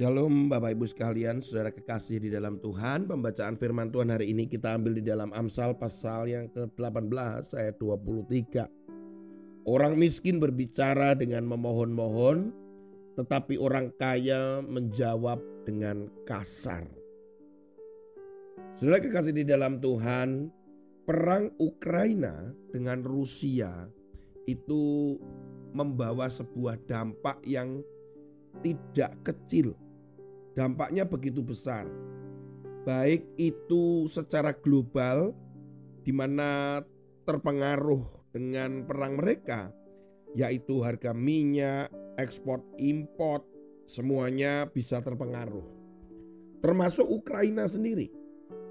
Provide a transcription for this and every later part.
Shalom Bapak Ibu sekalian, saudara kekasih di dalam Tuhan. Pembacaan firman Tuhan hari ini kita ambil di dalam Amsal pasal yang ke-18 ayat 23. Orang miskin berbicara dengan memohon-mohon, tetapi orang kaya menjawab dengan kasar. Saudara kekasih di dalam Tuhan, perang Ukraina dengan Rusia itu membawa sebuah dampak yang tidak kecil. Dampaknya begitu besar. Baik itu secara global di mana terpengaruh dengan perang mereka yaitu harga minyak, ekspor import semuanya bisa terpengaruh. Termasuk Ukraina sendiri.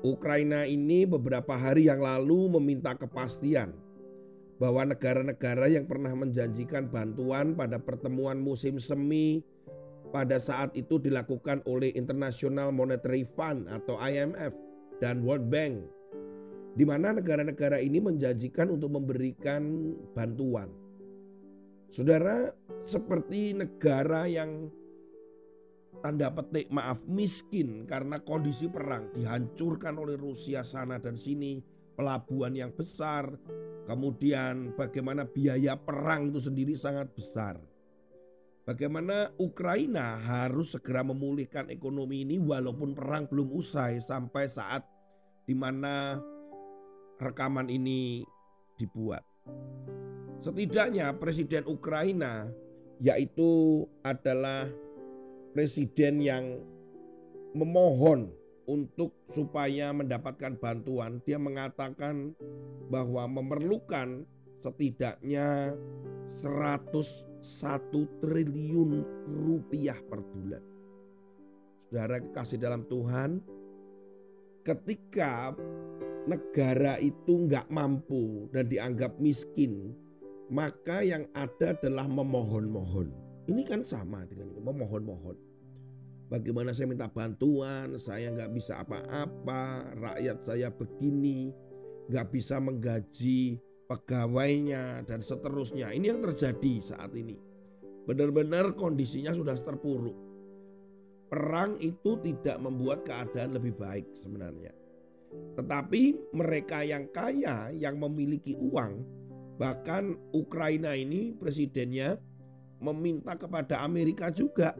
Ukraina ini beberapa hari yang lalu meminta kepastian bahwa negara-negara yang pernah menjanjikan bantuan pada pertemuan musim semi pada saat itu dilakukan oleh International Monetary Fund atau IMF dan World Bank di mana negara-negara ini menjanjikan untuk memberikan bantuan. Saudara, seperti negara yang tanda petik maaf miskin karena kondisi perang dihancurkan oleh Rusia sana dan sini, pelabuhan yang besar, kemudian bagaimana biaya perang itu sendiri sangat besar. Bagaimana Ukraina harus segera memulihkan ekonomi ini walaupun perang belum usai sampai saat di mana rekaman ini dibuat. Setidaknya presiden Ukraina yaitu adalah presiden yang memohon untuk supaya mendapatkan bantuan. Dia mengatakan bahwa memerlukan setidaknya 101 triliun rupiah per bulan. Saudara kasih dalam Tuhan, ketika negara itu nggak mampu dan dianggap miskin, maka yang ada adalah memohon-mohon. Ini kan sama dengan memohon-mohon. Bagaimana saya minta bantuan, saya nggak bisa apa-apa, rakyat saya begini, nggak bisa menggaji pegawainya dan seterusnya. Ini yang terjadi saat ini. Benar-benar kondisinya sudah terpuruk. Perang itu tidak membuat keadaan lebih baik sebenarnya. Tetapi mereka yang kaya, yang memiliki uang, bahkan Ukraina ini presidennya meminta kepada Amerika juga.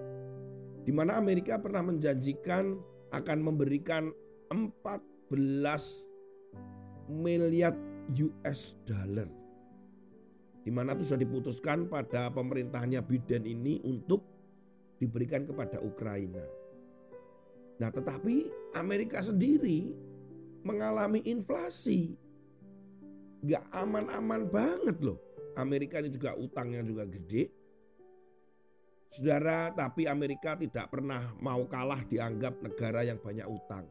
Di mana Amerika pernah menjanjikan akan memberikan 14 miliar US dollar. Di mana itu sudah diputuskan pada pemerintahannya Biden ini untuk diberikan kepada Ukraina. Nah, tetapi Amerika sendiri mengalami inflasi. Gak aman-aman banget loh. Amerika ini juga utangnya juga gede. Saudara, tapi Amerika tidak pernah mau kalah dianggap negara yang banyak utang.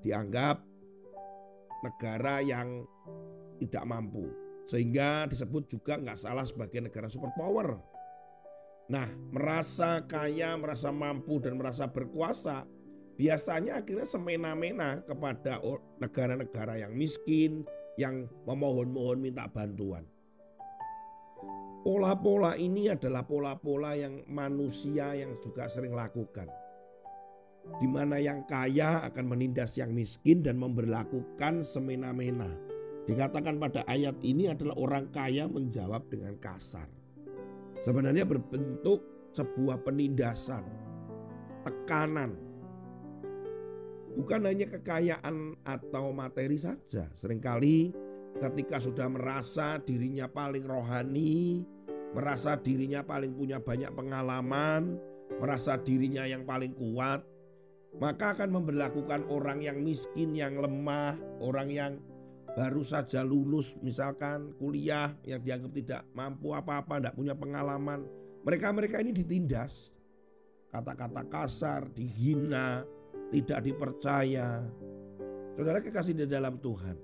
Dianggap negara yang tidak mampu. Sehingga disebut juga nggak salah sebagai negara superpower. Nah, merasa kaya, merasa mampu dan merasa berkuasa, biasanya akhirnya semena-mena kepada negara-negara yang miskin, yang memohon-mohon minta bantuan. Pola-pola ini adalah pola-pola yang manusia yang juga sering lakukan di mana yang kaya akan menindas yang miskin dan memberlakukan semena-mena. Dikatakan pada ayat ini adalah orang kaya menjawab dengan kasar. Sebenarnya berbentuk sebuah penindasan, tekanan. Bukan hanya kekayaan atau materi saja. Seringkali ketika sudah merasa dirinya paling rohani, merasa dirinya paling punya banyak pengalaman, merasa dirinya yang paling kuat, maka akan memperlakukan orang yang miskin, yang lemah, orang yang baru saja lulus misalkan kuliah yang dianggap tidak mampu apa-apa, tidak punya pengalaman. Mereka-mereka ini ditindas. Kata-kata kasar, dihina, tidak dipercaya. Saudara kekasih di dalam Tuhan.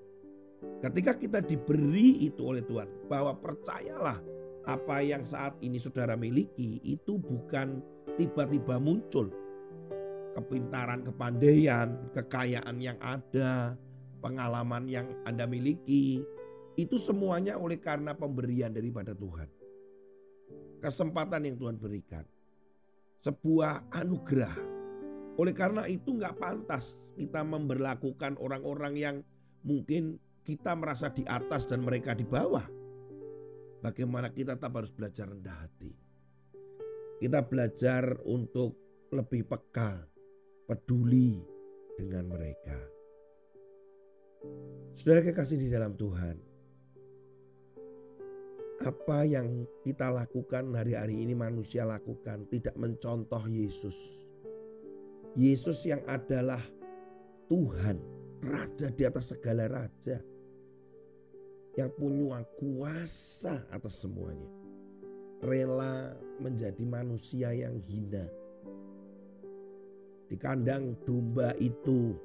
Ketika kita diberi itu oleh Tuhan, bahwa percayalah apa yang saat ini saudara miliki itu bukan tiba-tiba muncul, kepintaran, kepandaian, kekayaan yang ada, pengalaman yang Anda miliki, itu semuanya oleh karena pemberian daripada Tuhan. Kesempatan yang Tuhan berikan. Sebuah anugerah Oleh karena itu nggak pantas kita memberlakukan orang-orang yang mungkin kita merasa di atas dan mereka di bawah. Bagaimana kita tetap harus belajar rendah hati. Kita belajar untuk lebih peka, peduli dengan mereka. Saudara kekasih di dalam Tuhan, apa yang kita lakukan hari-hari ini manusia lakukan tidak mencontoh Yesus. Yesus yang adalah Tuhan, Raja di atas segala raja. Yang punya kuasa atas semuanya. Rela menjadi manusia yang hina. Di kandang domba itu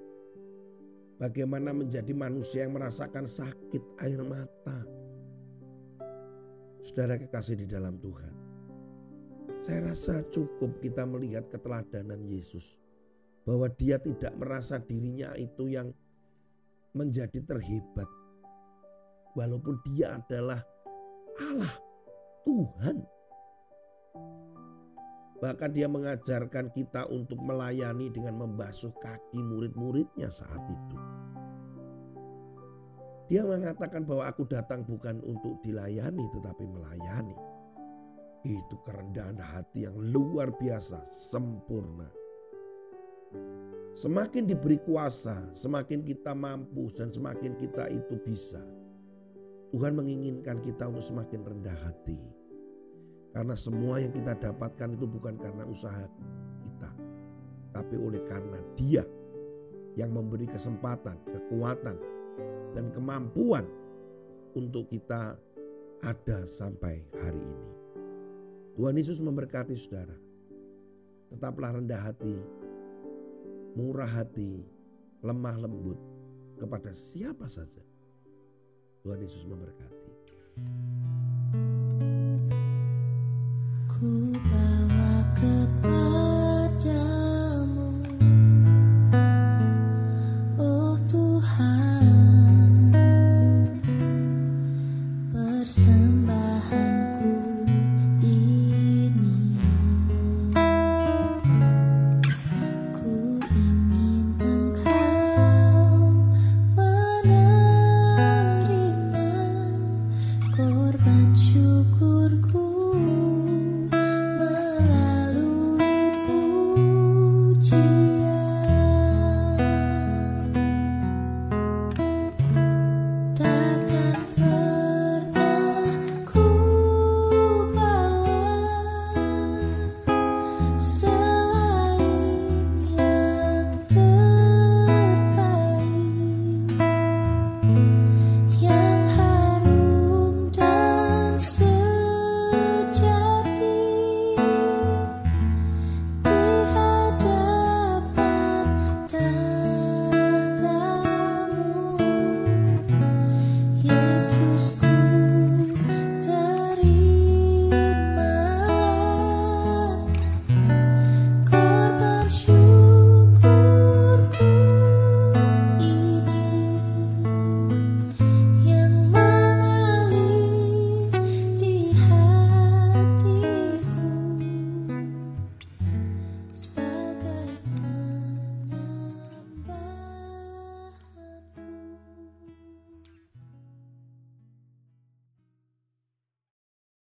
bagaimana menjadi manusia yang merasakan sakit air mata Saudara kekasih di dalam Tuhan. Saya rasa cukup kita melihat keteladanan Yesus. Bahwa dia tidak merasa dirinya itu yang menjadi terhebat. Walaupun dia adalah Allah, Tuhan. Bahkan dia mengajarkan kita untuk melayani dengan membasuh kaki murid-muridnya saat itu. Dia mengatakan bahwa aku datang bukan untuk dilayani tetapi melayani. Itu kerendahan hati yang luar biasa, sempurna. Semakin diberi kuasa, semakin kita mampu dan semakin kita itu bisa. Tuhan menginginkan kita untuk semakin rendah hati. Karena semua yang kita dapatkan itu bukan karena usaha kita. Tapi oleh karena dia yang memberi kesempatan, kekuatan, dan kemampuan untuk kita ada sampai hari ini. Tuhan Yesus memberkati saudara. Tetaplah rendah hati, murah hati, lemah lembut kepada siapa saja. Tuhan Yesus memberkati. Ku